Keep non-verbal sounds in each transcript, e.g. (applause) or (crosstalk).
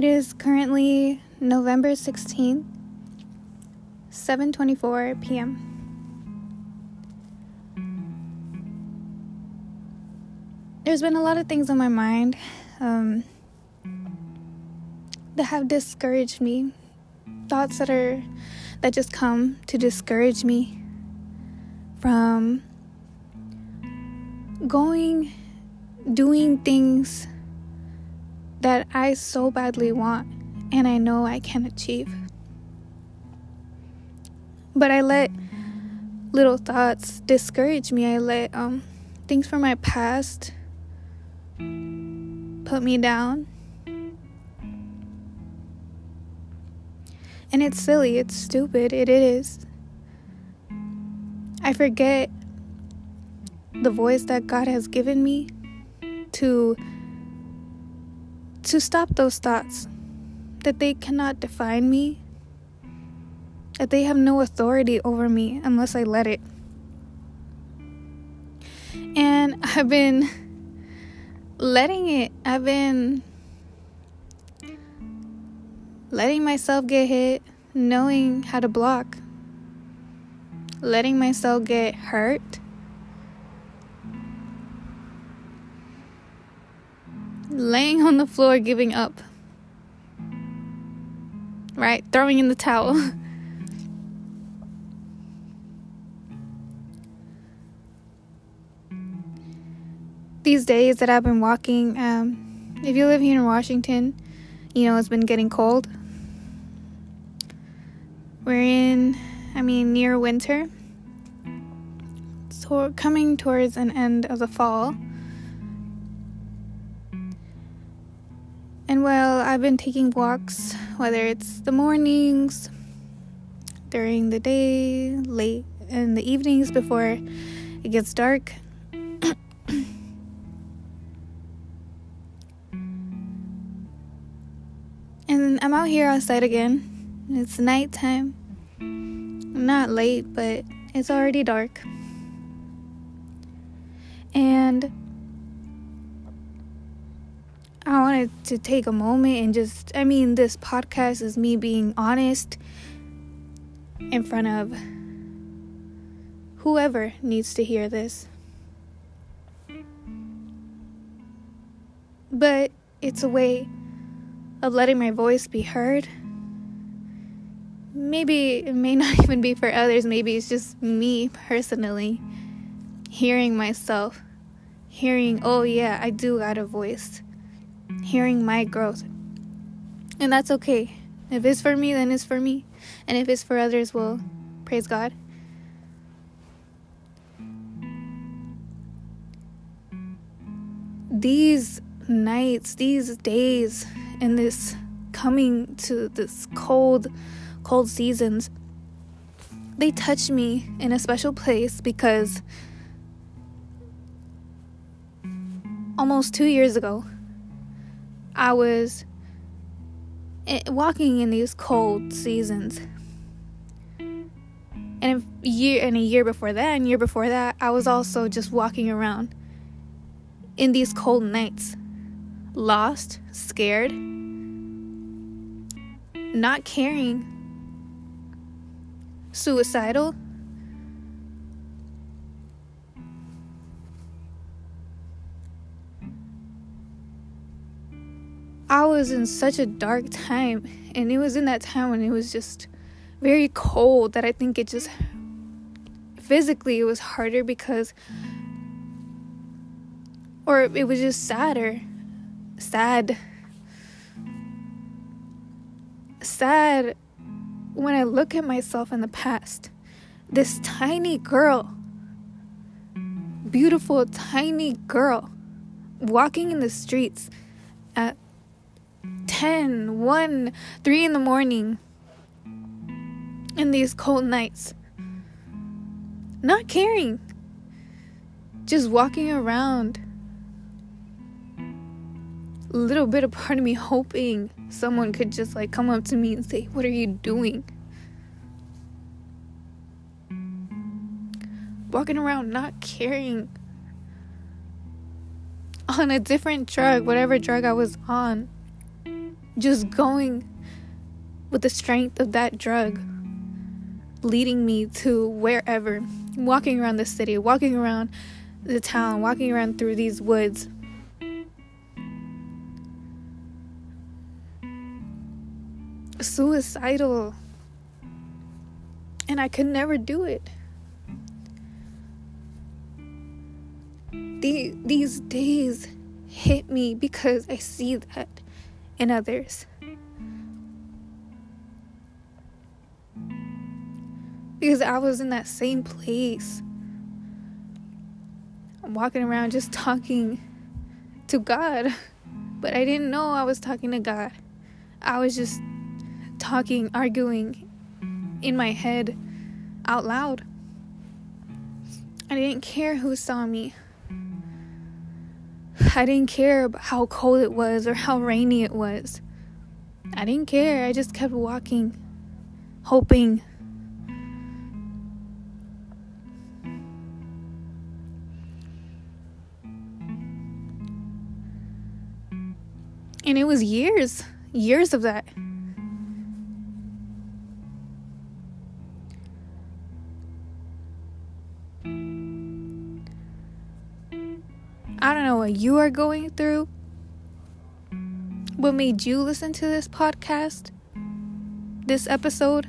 It is currently November 16th, 7:24 p.m. There's been a lot of things on my mind um, that have discouraged me. Thoughts that are that just come to discourage me from going doing things that I so badly want and I know I can achieve. But I let little thoughts discourage me. I let um, things from my past put me down. And it's silly, it's stupid, it is. I forget the voice that God has given me to to stop those thoughts that they cannot define me that they have no authority over me unless I let it. And I've been letting it I've been letting myself get hit knowing how to block letting myself get hurt laying on the floor giving up. Right? Throwing in the towel. (laughs) These days that I've been walking, um, if you live here in Washington, you know it's been getting cold. We're in, I mean, near winter. So coming towards an end of the fall. And while I've been taking walks, whether it's the mornings, during the day, late in the evenings before it gets dark, (coughs) and I'm out here outside again. It's nighttime. Not late, but it's already dark. And I wanted to take a moment and just, I mean, this podcast is me being honest in front of whoever needs to hear this. But it's a way of letting my voice be heard. Maybe it may (laughs) not even be for others, maybe it's just me personally hearing myself, hearing, oh yeah, I do got a voice hearing my growth. And that's okay. If it's for me, then it's for me. And if it's for others, well, praise God. These nights, these days, and this coming to this cold, cold seasons, they touch me in a special place because almost two years ago, I was eh, walking in these cold seasons. And a year and a year before that, and year before that, I was also just walking around in these cold nights, lost, scared, not caring, suicidal. I was in such a dark time, and it was in that time when it was just very cold that I think it just physically it was harder because or it was just sadder sad sad when I look at myself in the past. This tiny girl beautiful tiny girl walking in the streets at 10, 1, 3 in the morning in these cold nights. Not caring. Just walking around. A little bit of part of me hoping someone could just like come up to me and say, What are you doing? Walking around not caring. On a different drug, whatever drug I was on just going with the strength of that drug leading me to wherever, walking around the city, walking around the town, walking around through these woods. Suicidal. And I could never do it. The, these days hit me because I see that in others. Because I was in that same place. I'm walking around just talking to God. But I didn't know I was talking to God. I was just talking, arguing in my head out loud. I didn't care who saw me. I didn't care about how cold it was or how rainy it was. I didn't care. I just kept walking, hoping. And it was years, years of that. I don't know what you are going through. What made you listen to this podcast? This episode?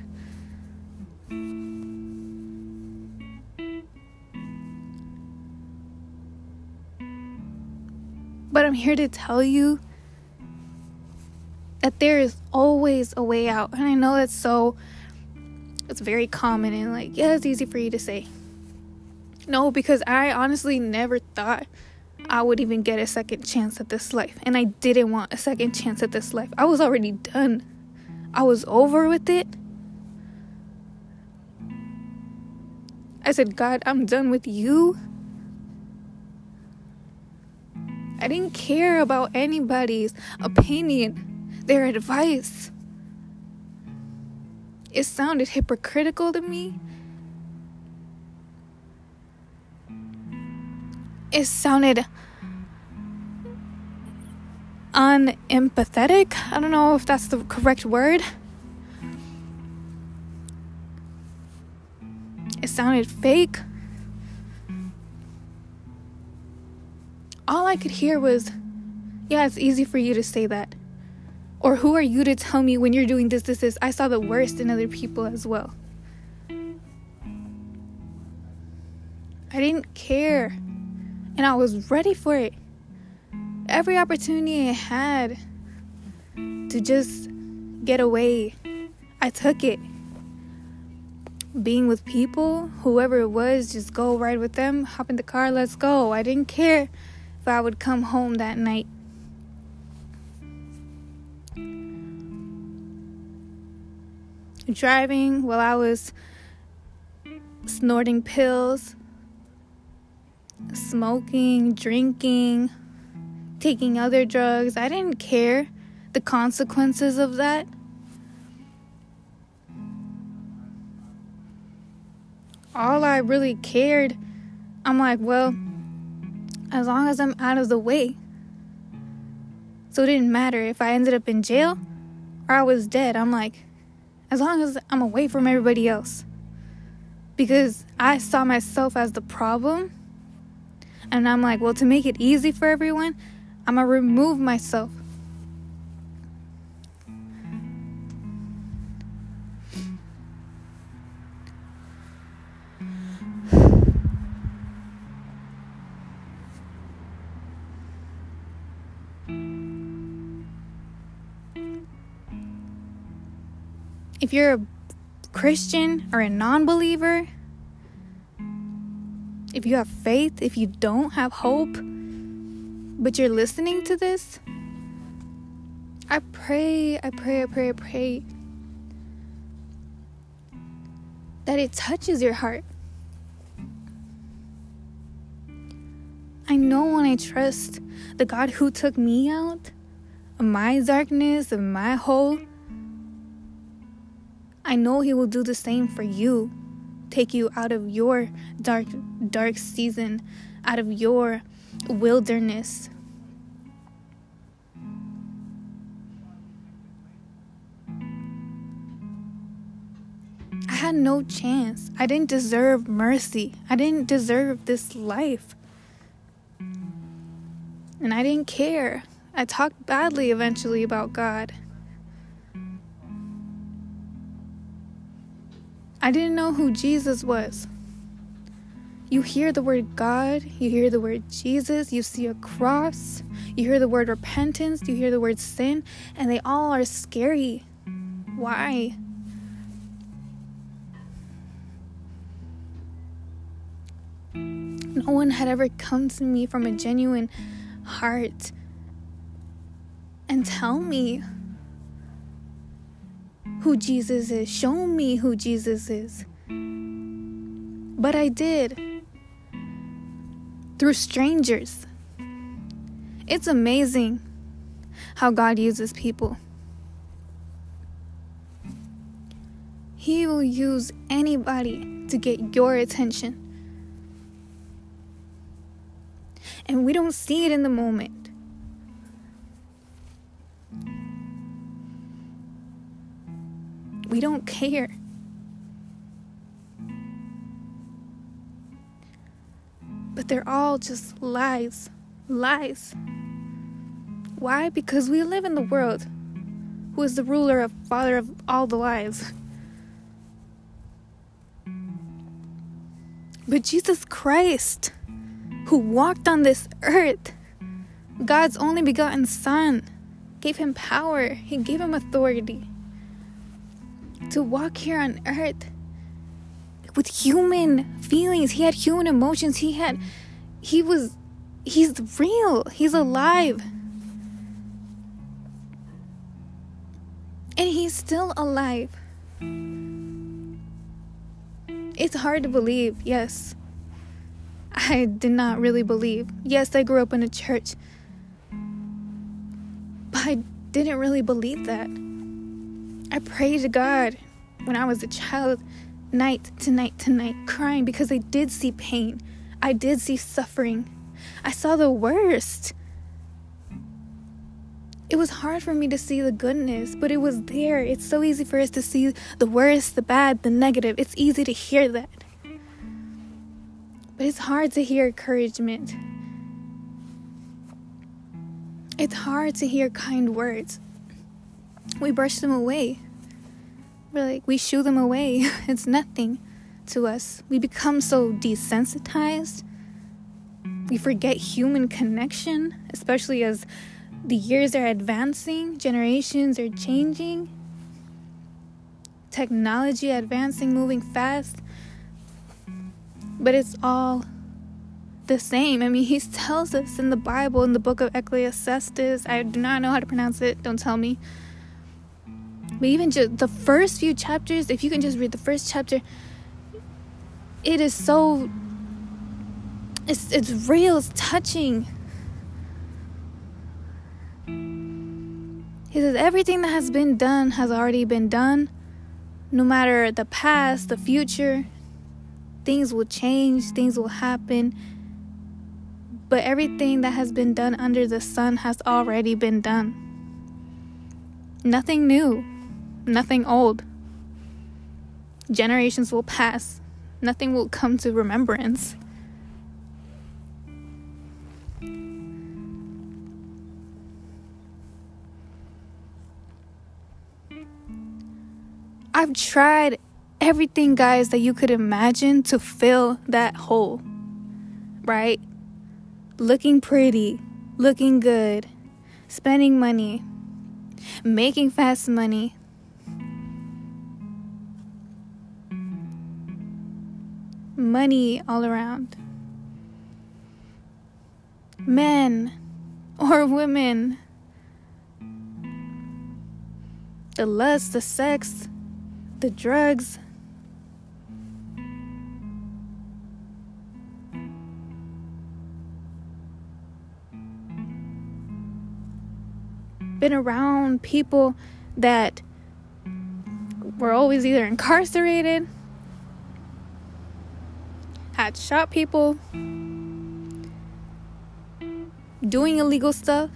But I'm here to tell you that there is always a way out. And I know that's so, it's very common and like, yeah, it's easy for you to say. No, because I honestly never thought I would even get a second chance at this life. And I didn't want a second chance at this life. I was already done. I was over with it. I said, God, I'm done with you. I didn't care about anybody's opinion, their advice. It sounded hypocritical to me. it sounded unempathetic. I don't know if that's the correct word. It sounded fake. All I could hear was, yeah, it's easy for you to say that. Or who are you to tell me when you're doing this, this, this? I saw the worst in other people as well. I didn't care and I was ready for it. Every opportunity I had to just get away, I took it. Being with people, whoever it was, just go ride with them, hop in the car, let's go. I didn't care if I would come home that night. Driving while I was snorting pills smoking, drinking, taking other drugs. I didn't care the consequences of that. All I really cared, I'm like, well, as long as I'm out of the way. So it didn't matter if I ended up in jail or I was dead. I'm like, as long as I'm away from everybody else. Because I saw myself as the problem and I'm like, well, to make it easy for everyone, I'm going to remove myself. If you're a Christian or a non believer, if you have faith, if you don't have hope, but you're listening to this, I pray, I pray, I pray, I pray that it touches your heart. I know when I trust the God who took me out of my darkness, of my hole, I know He will do the same for you take you out of your dark dark season, out of your wilderness. I had no chance. I didn't deserve mercy. I didn't deserve this life. And I didn't care. I talked badly eventually about God. I didn't know who Jesus was. You hear the word God, you hear the word Jesus, you see a cross, you hear the word repentance, you hear the word sin, and they all are scary. Why? No one had ever come to me from a genuine heart and tell me who Jesus is, show me who Jesus is. But I did through strangers. It's amazing how God uses people. He will use anybody to get your attention. And we don't see it in the moment. We don't care. But they're all just lies. Lies. Why? Because we live in the world who is the ruler of father of all the lies. But Jesus Christ, who walked on this earth, God's only begotten Son, gave him power, he gave him authority to walk here on earth with human feelings. He had human emotions. He had, he was, he's real. He's alive. And he's still alive. It's hard to believe, yes. I did not really believe. Yes, I grew up in a church. But I didn't really believe that. I prayed to God when I was a child, night to night to night, crying because I did see pain. I did see suffering. I saw the worst. It was hard for me to see the goodness, but it was there. It's so easy for us to see the worst, the bad, the negative. It's easy to hear that. But it's hard to hear encouragement. It's hard to hear kind words we brush them away. We're like, we shoo them away. (laughs) it's nothing to us. We become so desensitized. We forget human connection, especially as the years are advancing, generations are changing, technology advancing, moving fast. But it's all the same. I mean, he tells us in the Bible, in the book of Ecclesiastes, I do not know how to pronounce it, don't tell me. But even just the first few chapters, if you can just read the first chapter, it is so it's it's real, it's touching. He says everything that has been done has already been done. No matter the past, the future, things will change, things will happen. But everything that has been done under the sun has already been done. Nothing new nothing old. Generations will pass, nothing will come to remembrance. I've tried everything, guys, that you could imagine to fill that hole, right? Looking pretty, looking good, spending money, making fast money, money all around. Men or women. The lust, the sex, the drugs. Been around people that were always either incarcerated had shot people, doing illegal stuff,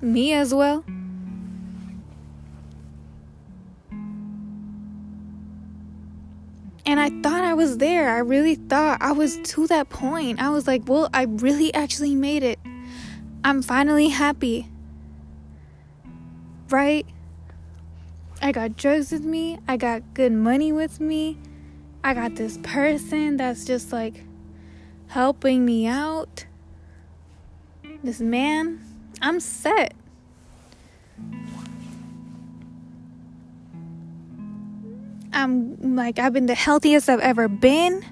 me as well. And I thought I was there. I really thought I was to that point. I was like, well, I really actually made it. I'm finally happy. Right? I got drugs with me. I got good money with me. I got this person that's just like helping me out. This man, I'm set. I'm like, I've been the healthiest I've ever been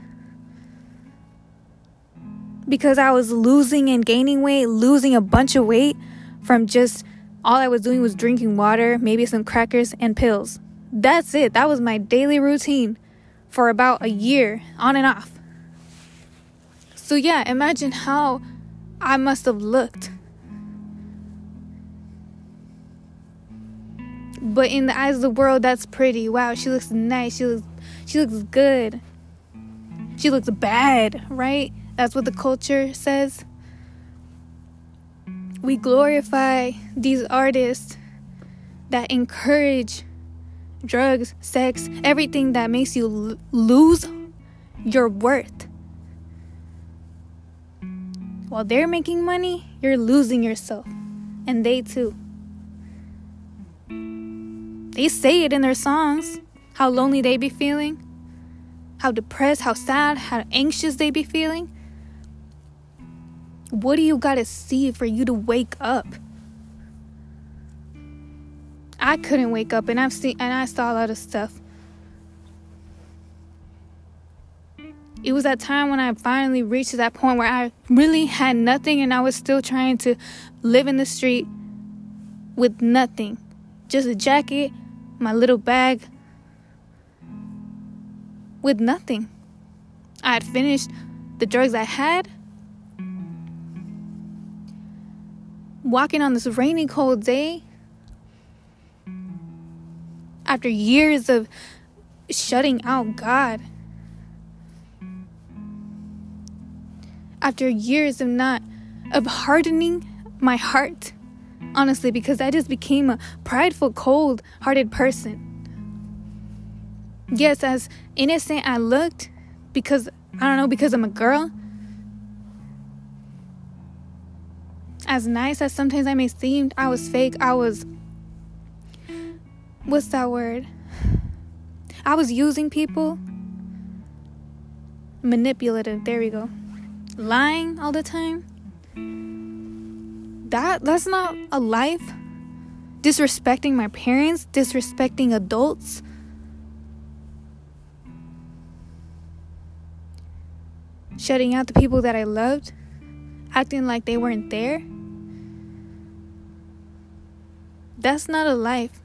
because I was losing and gaining weight, losing a bunch of weight from just all I was doing was drinking water, maybe some crackers, and pills. That's it. That was my daily routine for about a year, on and off. So, yeah, imagine how I must have looked. But in the eyes of the world, that's pretty. Wow, she looks nice. She looks she looks good. She looks bad, right? That's what the culture says. We glorify these artists that encourage drugs, sex, everything that makes you l- lose your worth. While they're making money, you're losing yourself. And they too. They say it in their songs how lonely they be feeling, how depressed, how sad, how anxious they be feeling. What do you gotta see for you to wake up? I couldn't wake up and I've seen and I saw a lot of stuff. It was that time when I finally reached that point where I really had nothing and I was still trying to live in the street with nothing. Just a jacket, my little bag with nothing. I had finished the drugs I had. Walking on this rainy, cold day, after years of shutting out God, after years of not, of hardening my heart honestly, because I just became a prideful, cold hearted person. Yes, as innocent I looked, because I don't know, because I'm a girl. As nice as sometimes I may seem, I was fake. I was. What's that word? I was using people. Manipulative, there we go. Lying all the time. That that's not a life. Disrespecting my parents disrespecting adults. Shutting out the people that i loved. Acting like they weren't there. That's not a life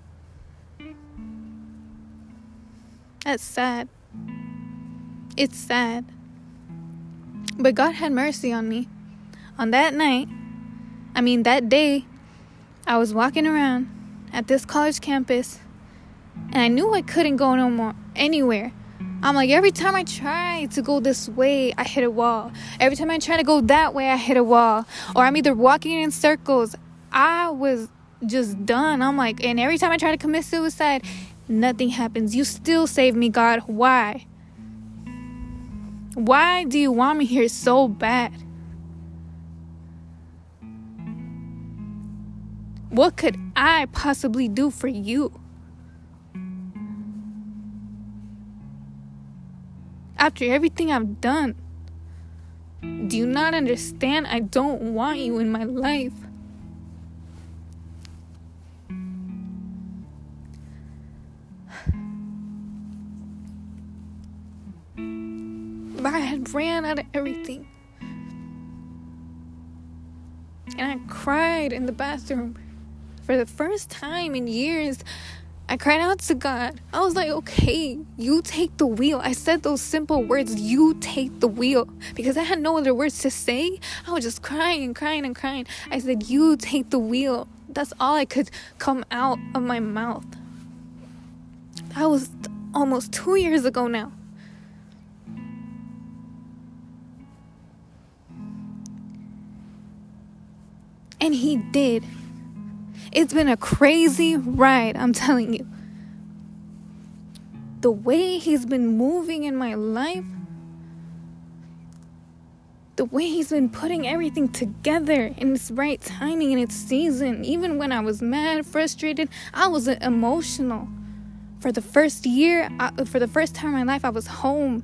that's sad it's sad but god had mercy on me on that night I mean, that day, I was walking around at this college campus and I knew I couldn't go no more anywhere. I'm like, every time I try to go this way, I hit a wall. Every time I try to go that way, I hit a wall. Or I'm either walking in circles. I was just done. I'm like, and every time I try to commit suicide, nothing happens. You still save me, God. Why? Why do you want me here so bad? What could I possibly do for you? After everything I've done, do you not understand? I don't want you in my life. I had ran out of everything. And I cried in the bathroom for the first time in years, I cried out to God. I was like, okay, you take the wheel. I said those simple words, you take the wheel. Because I had no other words to say. I was just crying and crying and crying. I said, you take the wheel. That's all I could come out of my mouth. That was almost two years ago now. And he did. It's been a crazy ride, I'm telling you. the way He's been moving in my life, the way He's been putting everything together in its right timing in its season. Even when I was mad, frustrated, I was emotional. For the first year, I, for the first time in my life, I was home.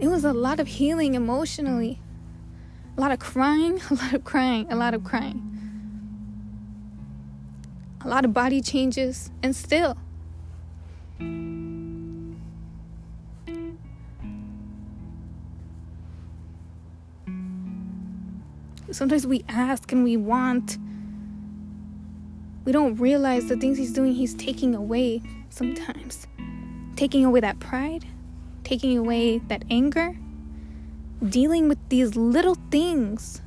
It was a lot of healing emotionally, a lot of crying, (laughs) a lot of crying, a lot of crying, a lot of body changes, and still. Sometimes we ask and we want. We don't realize the things he's doing, he's taking away sometimes. Taking away that pride, taking away that anger, dealing with these little things.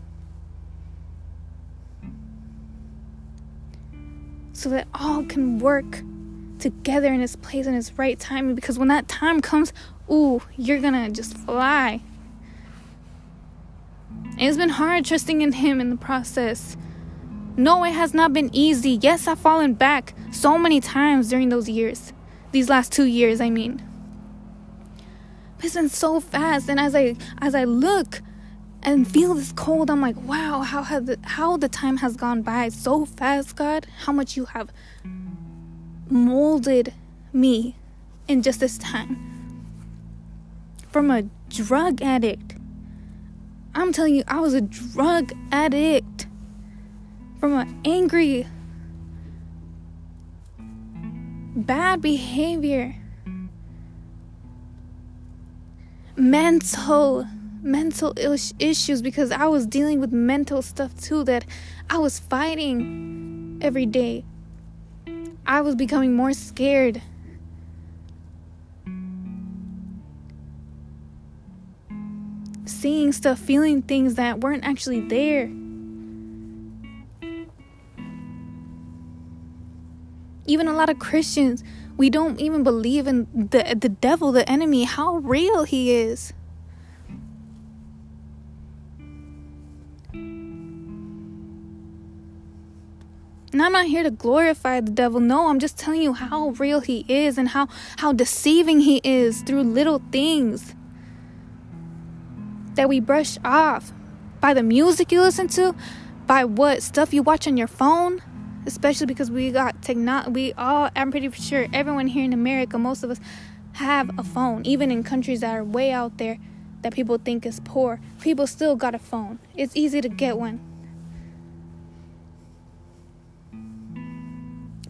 So that all can work together in its place and its right time. Because when that time comes, ooh, you're gonna just fly. It's been hard trusting in Him in the process. No, it has not been easy. Yes, I've fallen back so many times during those years. These last two years, I mean. It's so fast, and as I as I look and feel this cold, I'm like, wow, how have the, how the time has gone by so fast, God. How much you have molded me in just this time. From a drug addict I'm telling you, I was a drug addict from an angry, bad behavior, mental, mental issues because I was dealing with mental stuff too that I was fighting every day. I was becoming more scared seeing stuff, feeling things that weren't actually there. Even a lot of Christians, we don't even believe in the the devil, the enemy, how real he is. And I'm not here to glorify the devil. No, I'm just telling you how real he is and how how deceiving he is through little things that we brush off by the music you listen to, by what stuff you watch on your phone, especially because we got technology. We all, I'm pretty sure everyone here in America, most of us have a phone, even in countries that are way out there that people think is poor. People still got a phone. It's easy to get one.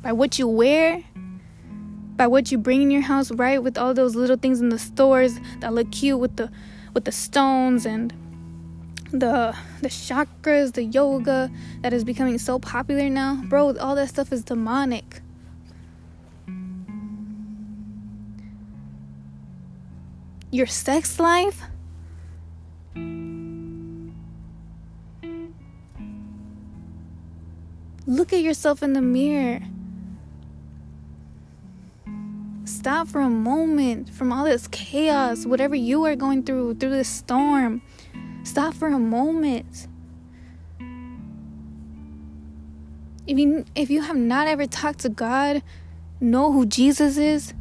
By what you wear, by what you bring in your house, right? With all those little things in the stores that look cute with the with the stones and the the chakras, the yoga that is becoming so popular now. Bro, all that stuff is demonic. Your sex life Look at yourself in the mirror. stop for a moment from all this chaos, whatever you are going through, through this storm. Stop for a moment. If you if you have not ever talked to God, know who Jesus is,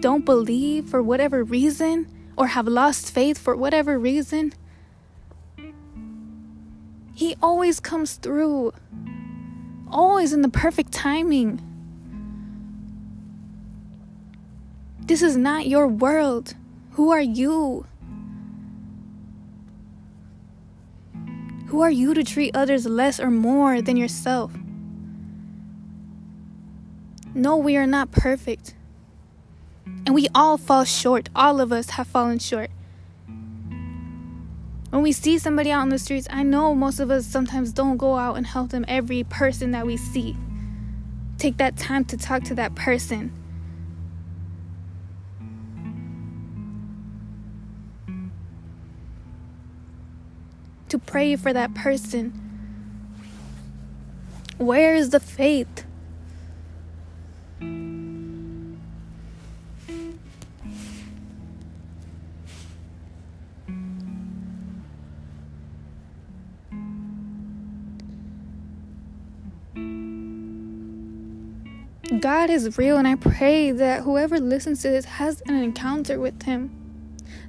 don't believe for whatever reason, or have lost faith for whatever reason, He always comes through, always in the perfect timing. This is not your world. Who are you? Who are you to treat others less or more than yourself? No, we are not perfect. And we all fall short. All of us have fallen short. When we see somebody out on the streets, I know most of us sometimes don't go out and help them every person that we see. Take that time to talk to that person to pray for that person? Where is the faith? God is real, and I pray that whoever listens to this has an encounter with Him.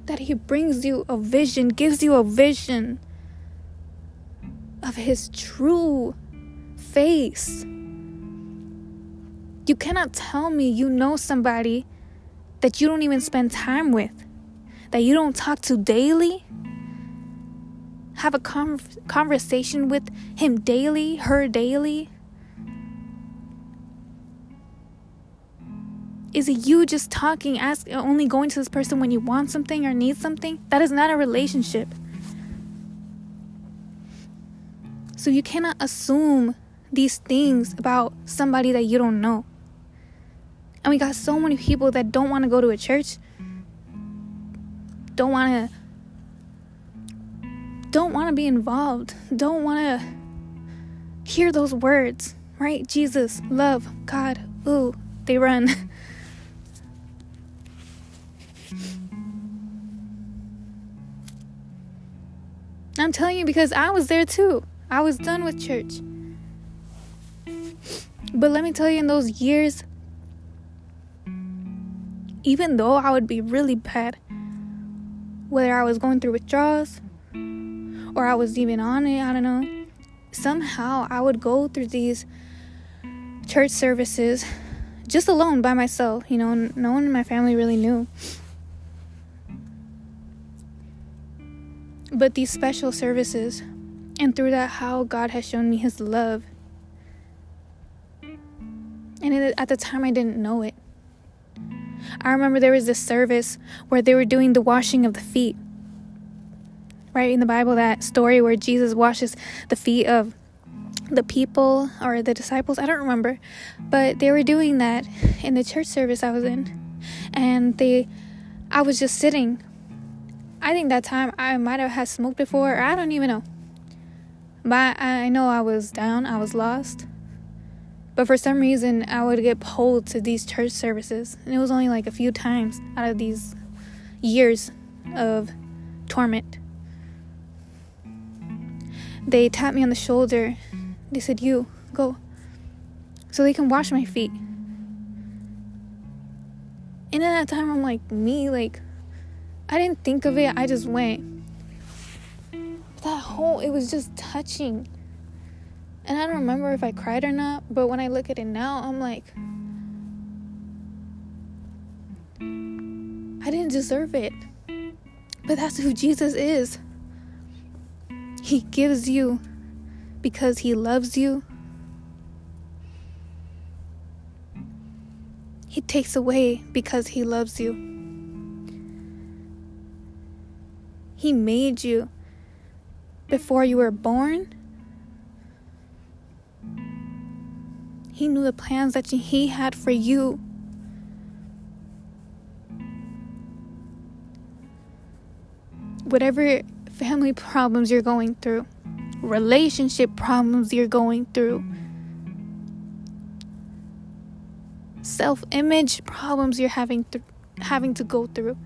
That He brings you a vision, gives you a vision His true face. You cannot tell me you know somebody that you don't even spend time with, that you don't talk to daily, have a conversation with him daily, her daily. Is it you just talking, ask, only going to this person when you want something or need something? That is not a relationship. So you cannot assume these things about somebody that you don't know. And we got so many people that don't want to go to a church, don't want to don't want to be involved, don't want to hear those words, right? Jesus, love, God, ooh, they run. (laughs) I'm telling you because I was there too. I was done with church. But let me tell you, in those years, even though I would be really bad, whether I was going through withdrawals or I was even on it, I don't know, somehow I would go through these church services just alone by myself. You know, no one in my family really knew. But these special services, and through that, how God has shown me His love. And at the time, I didn't know it. I remember there was this service where they were doing the washing of the feet. Right in the Bible, that story where Jesus washes the feet of the people or the disciples. I don't remember. But they were doing that in the church service I was in. And they, I was just sitting I think that time I might have had smoked before, or I don't even know. But I know I was down, I was lost. But for some reason, I would get pulled to these church services. And it was only like a few times out of these years of torment. They tapped me on the shoulder. They said, You, go. So they can wash my feet. And at that time, I'm like, Me? Like, I didn't think of it, I just went. That whole, it was just touching. And I don't remember if I cried or not, but when I look at it now, I'm like, I didn't deserve it. But that's who Jesus is. He gives you because He loves you. He takes away because He loves you. He made you before you were born. He knew the plans that He had for you. Whatever family problems you're going through, relationship problems you're going through, self image problems you're having, th- having to go through.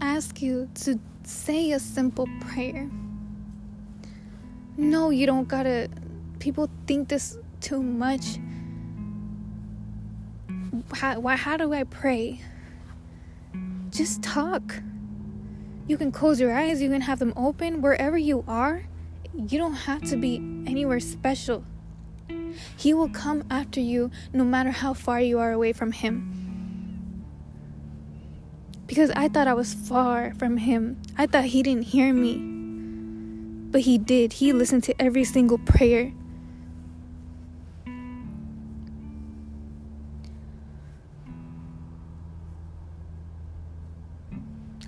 Ask you to say a simple prayer. No, you don't gotta. People think this too much. How, why, how do I pray? Just talk. You can close your eyes, you can have them open wherever you are. You don't have to be anywhere special. He will come after you no matter how far you are away from Him because I thought I was far from him. I thought he didn't hear me. But he did. He listened to every single prayer.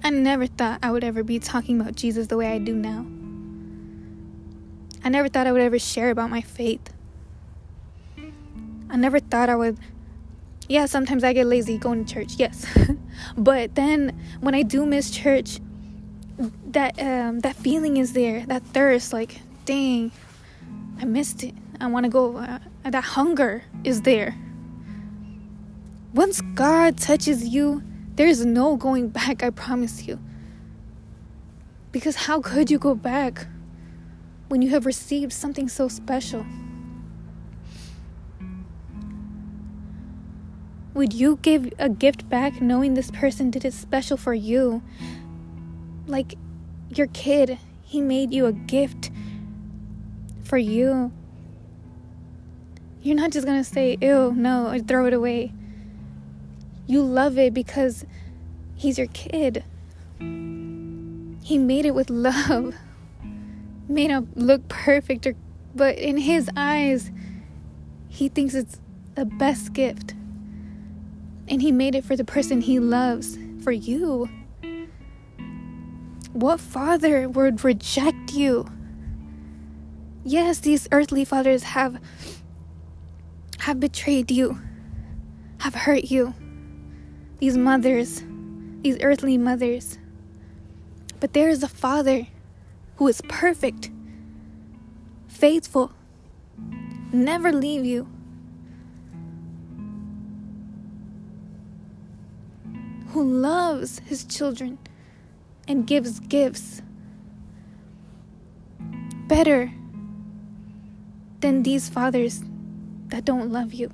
I never thought I would ever be talking about Jesus the way I do now. I never thought I would ever share about my faith. I never thought I would yeah, sometimes I get lazy going to church, yes. (laughs) but then when I do miss church, that um, that feeling is there, that thirst, like, dang, I missed it. I want to go. Uh, that hunger is there. Once God touches you, there's no going back, I promise you. Because how could you go back? when you have received something so special? Would you give a gift back knowing this person did it special for you? Like your kid, he made you a gift for you. You're not just gonna say, ew, no, or throw it away. You love it because he's your kid. He made it with love, (laughs) made it look perfect, or, but in his eyes, he thinks it's the best gift. And He made it for the person He loves, for you. What father would reject you? Yes, these earthly fathers have have betrayed you, have hurt you. These mothers, these earthly mothers. But there is a father who is perfect, faithful, never leave you who loves his children and gives gifts better than these fathers that don't love you.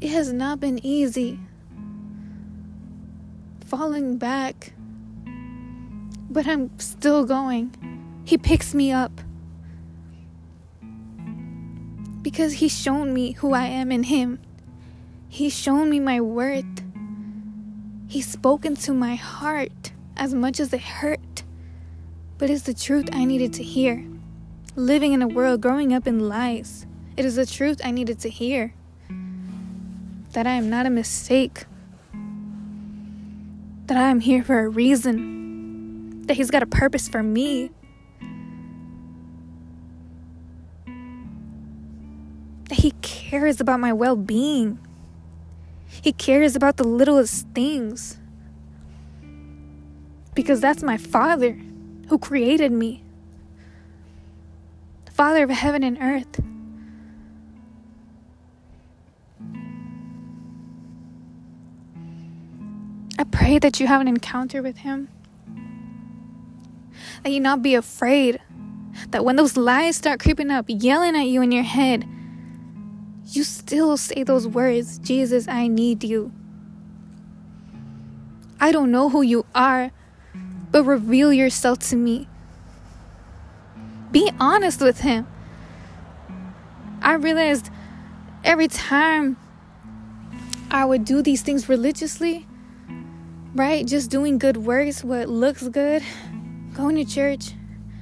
It has not been easy falling back, but I'm still going. He picks me up because He's shown me who I am in Him. He's shown me my worth. He's spoken to my heart as much as it hurt. But it's the truth I needed to hear. Living in a world growing up in lies, it is the truth I needed to hear. That I am not a mistake. That I am here for a reason. That He's got a purpose for me. Cares about my well being. He cares about the littlest things. Because that's my Father who created me, the Father of heaven and earth. I pray that you have an encounter with Him. That you not be afraid. That when those lies start creeping up, yelling at you in your head, you still say those words Jesus, I need you. I don't know who you are, but reveal yourself to me. Be honest with Him. I realized every time I would do these things religiously, right? Just doing good works, what looks good, going to church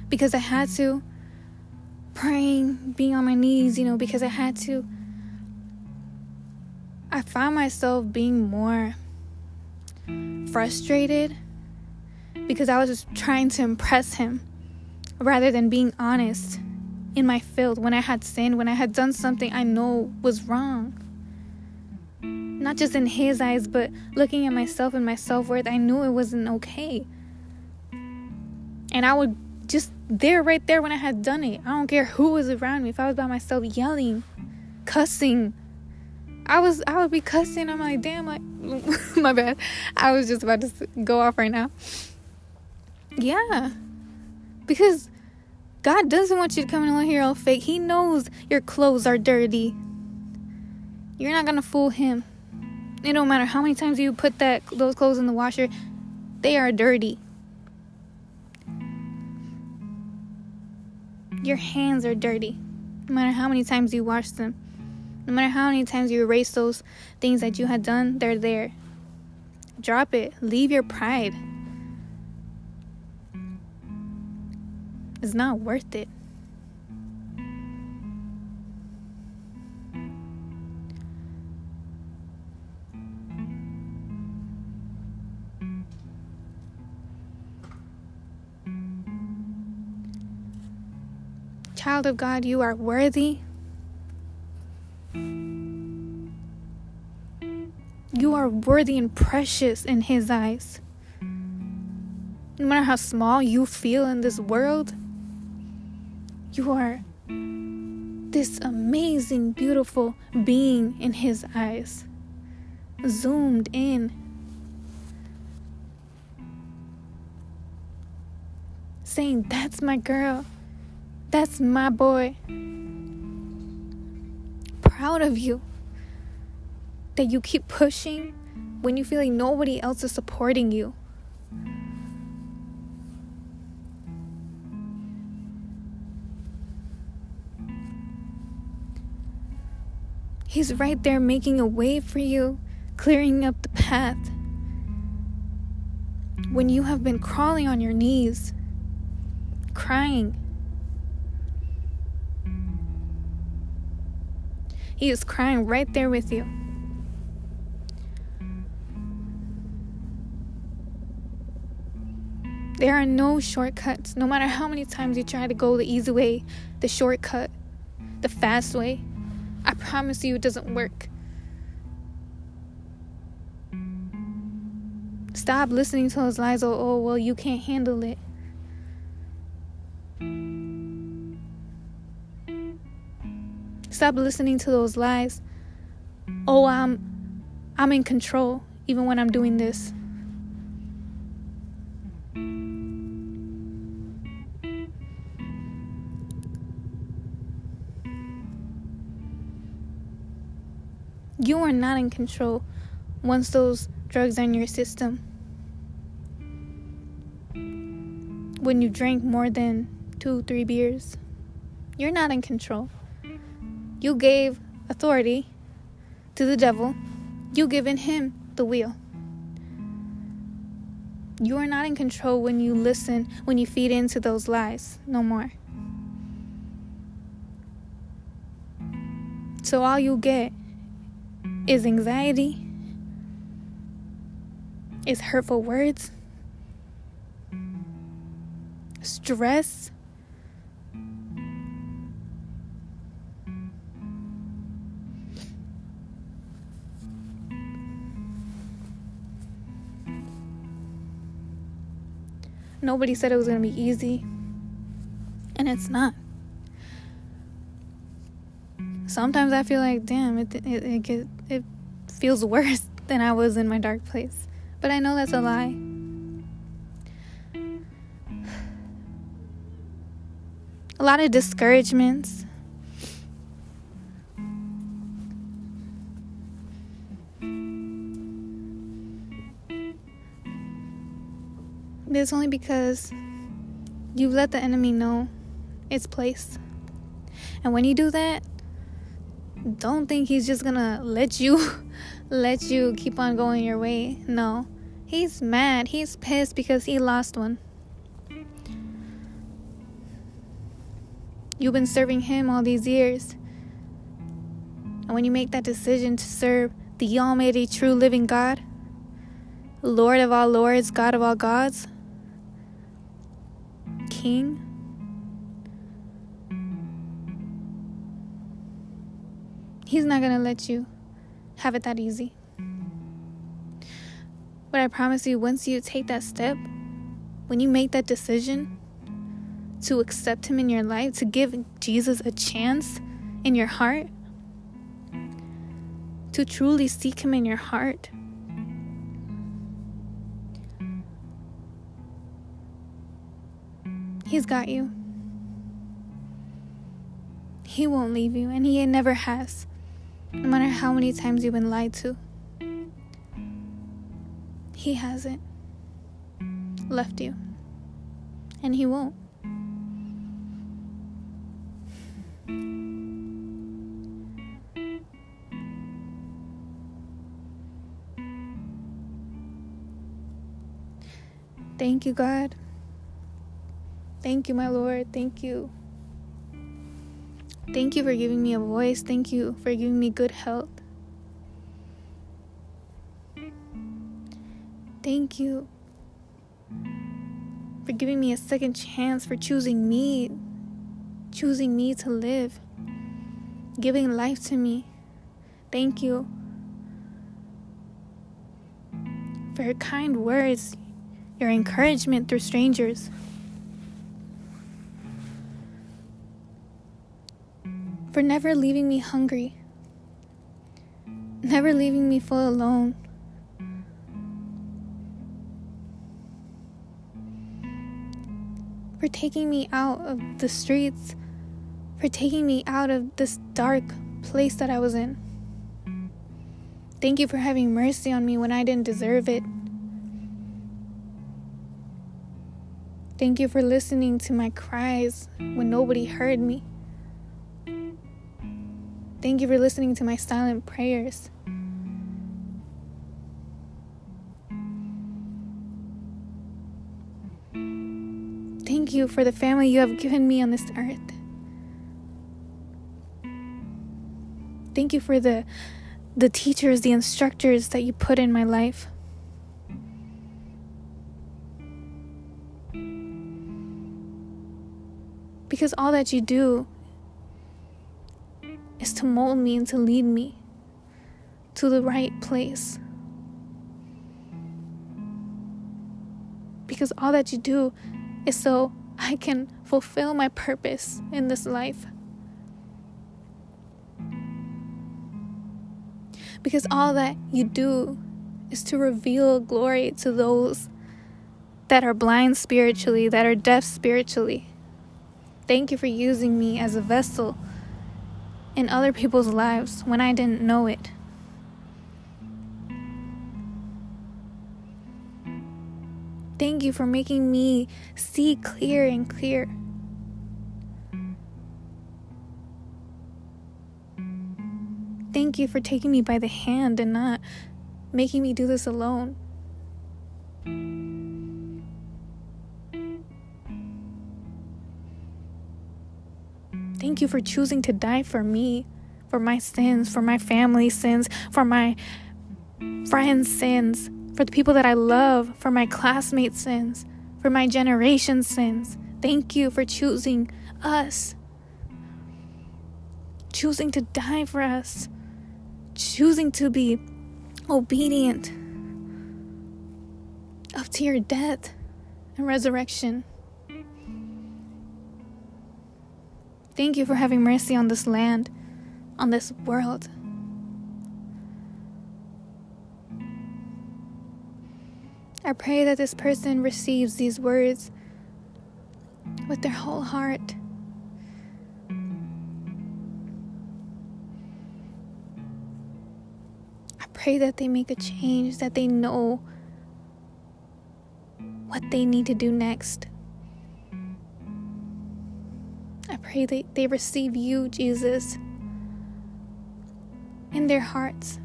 because I had to, praying, being on my knees, you know, because I had to I find myself being more frustrated because I was just trying to impress him rather than being honest in my field when I had sinned, when I had done something I know was wrong. Not just in his eyes, but looking at myself and my self worth, I knew it wasn't okay. And I would just there, right there, when I had done it, I don't care who was around me, if I was by myself yelling, cussing, I was I would be cussing. I'm like, damn, like (laughs) my bad. I was just about to go off right now. Yeah, because God doesn't want you to come in here all fake. He knows your clothes are dirty. You're not gonna fool him. It don't matter how many times you put that those clothes in the washer, they are dirty. Your hands are dirty, no matter how many times you wash them. No matter how many times you erase those things that you had done, they're there. Drop it. Leave your pride. It's not worth it. Child of God, you are worthy are worthy and precious in His eyes. No matter how small you feel in this world, you are this amazing, beautiful being in His eyes. zoomed in. Saying, That's my girl. That's my boy. Proud of you. That you keep pushing when you feel like nobody else is supporting you. He's right there making a way for you, clearing up the path. When you have been crawling on your knees, crying, He is crying right there with you. There are no shortcuts, no matter how many times you try to go the easy way, the shortcut, the fast way. I promise you it doesn't work. Stop listening to those lies. Oh, oh, well, you can't handle it. Stop listening to those lies. Oh, I'm I'm in control even when I'm doing this. You are not in control once those drugs are in your system. When you drink more than two, three beers, you're not in control. You gave authority to the devil, you given him the wheel. You are not in control when you listen, when you feed into those lies. No more. So all you get is anxiety, is hurtful words, stress. Nobody said it was going to be easy, and it's not sometimes I feel like, damn, it it it, it feels worse (laughs) than I was in my dark place. But I know that's a lie. A lot of discouragements. It's only because you've let the enemy know its place. And when you do that, don't think he's just gonna let you (laughs) let you keep on going your way. No. He's mad. He's pissed because he lost one. You've been serving him all these years. And when you make that decision to serve the Almighty, true, living God, Lord of all lords, God of all gods, King, He's not going to let you have it that easy. But I promise you, once you take that step, when you make that decision to accept Him in your life, to give Jesus a chance in your heart, to truly seek Him in your heart, He's got you. He won't leave you, and He never has. No matter how many times you've been lied to, He hasn't left you. And He won't. Thank you, God. Thank you, my Lord. Thank you. Thank you for giving me a voice. Thank you for giving me good health. Thank you for giving me a second chance, for choosing me, choosing me to live, giving life to me. Thank you for your kind words, your encouragement through strangers. For never leaving me hungry, never leaving me full alone. For taking me out of the streets, for taking me out of this dark place that I was in. Thank you for having mercy on me when I didn't deserve it. Thank you for listening to my cries when nobody heard me. Thank you for listening to my silent prayers. Thank you for the family you have given me on this earth. Thank you for the the teachers, the instructors that you put in my life. Because all that you do is to mold me and to lead me to the right place. Because all that you do is so I can fulfill my purpose in this life. Because all that you do is to reveal glory to those that are blind spiritually, that are deaf spiritually. Thank you for using me as a vessel in other people's lives when I didn't know it. Thank you for making me see clear and clear. Thank you for taking me by the hand and not making me do this alone. Thank you for choosing to die for me, for my sins, for my family's sins, for my friends' sins, for the people that I love, for my classmates' sins, for my generation's sins. Thank you for choosing us, choosing to die for us, choosing to be obedient up to your death and resurrection. Thank you for having mercy on this land, on this world. I pray that this person receives these words with their whole heart. I pray that they make a change, that they know what they need to do next pray that they receive you, Jesus, in their hearts.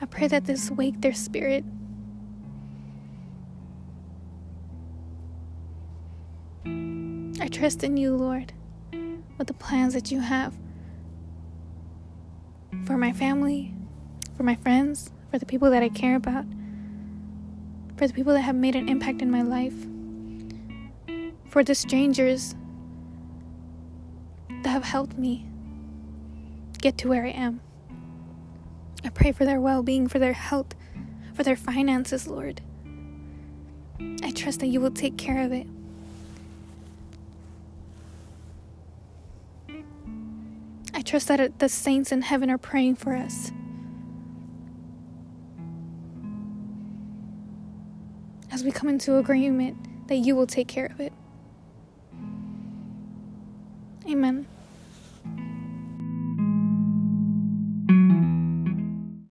I pray that this wake their spirit. I trust in you, Lord, with the plans that you have for my family, for my friends, for the people that I care about for the people that have made an impact in my life, for the strangers that have helped me get to where I am. I pray for their well being, for their health, for their finances, Lord. I trust that you will take care of it. I trust that the saints in heaven are praying for us. We come into agreement that you will take care of it. Amen.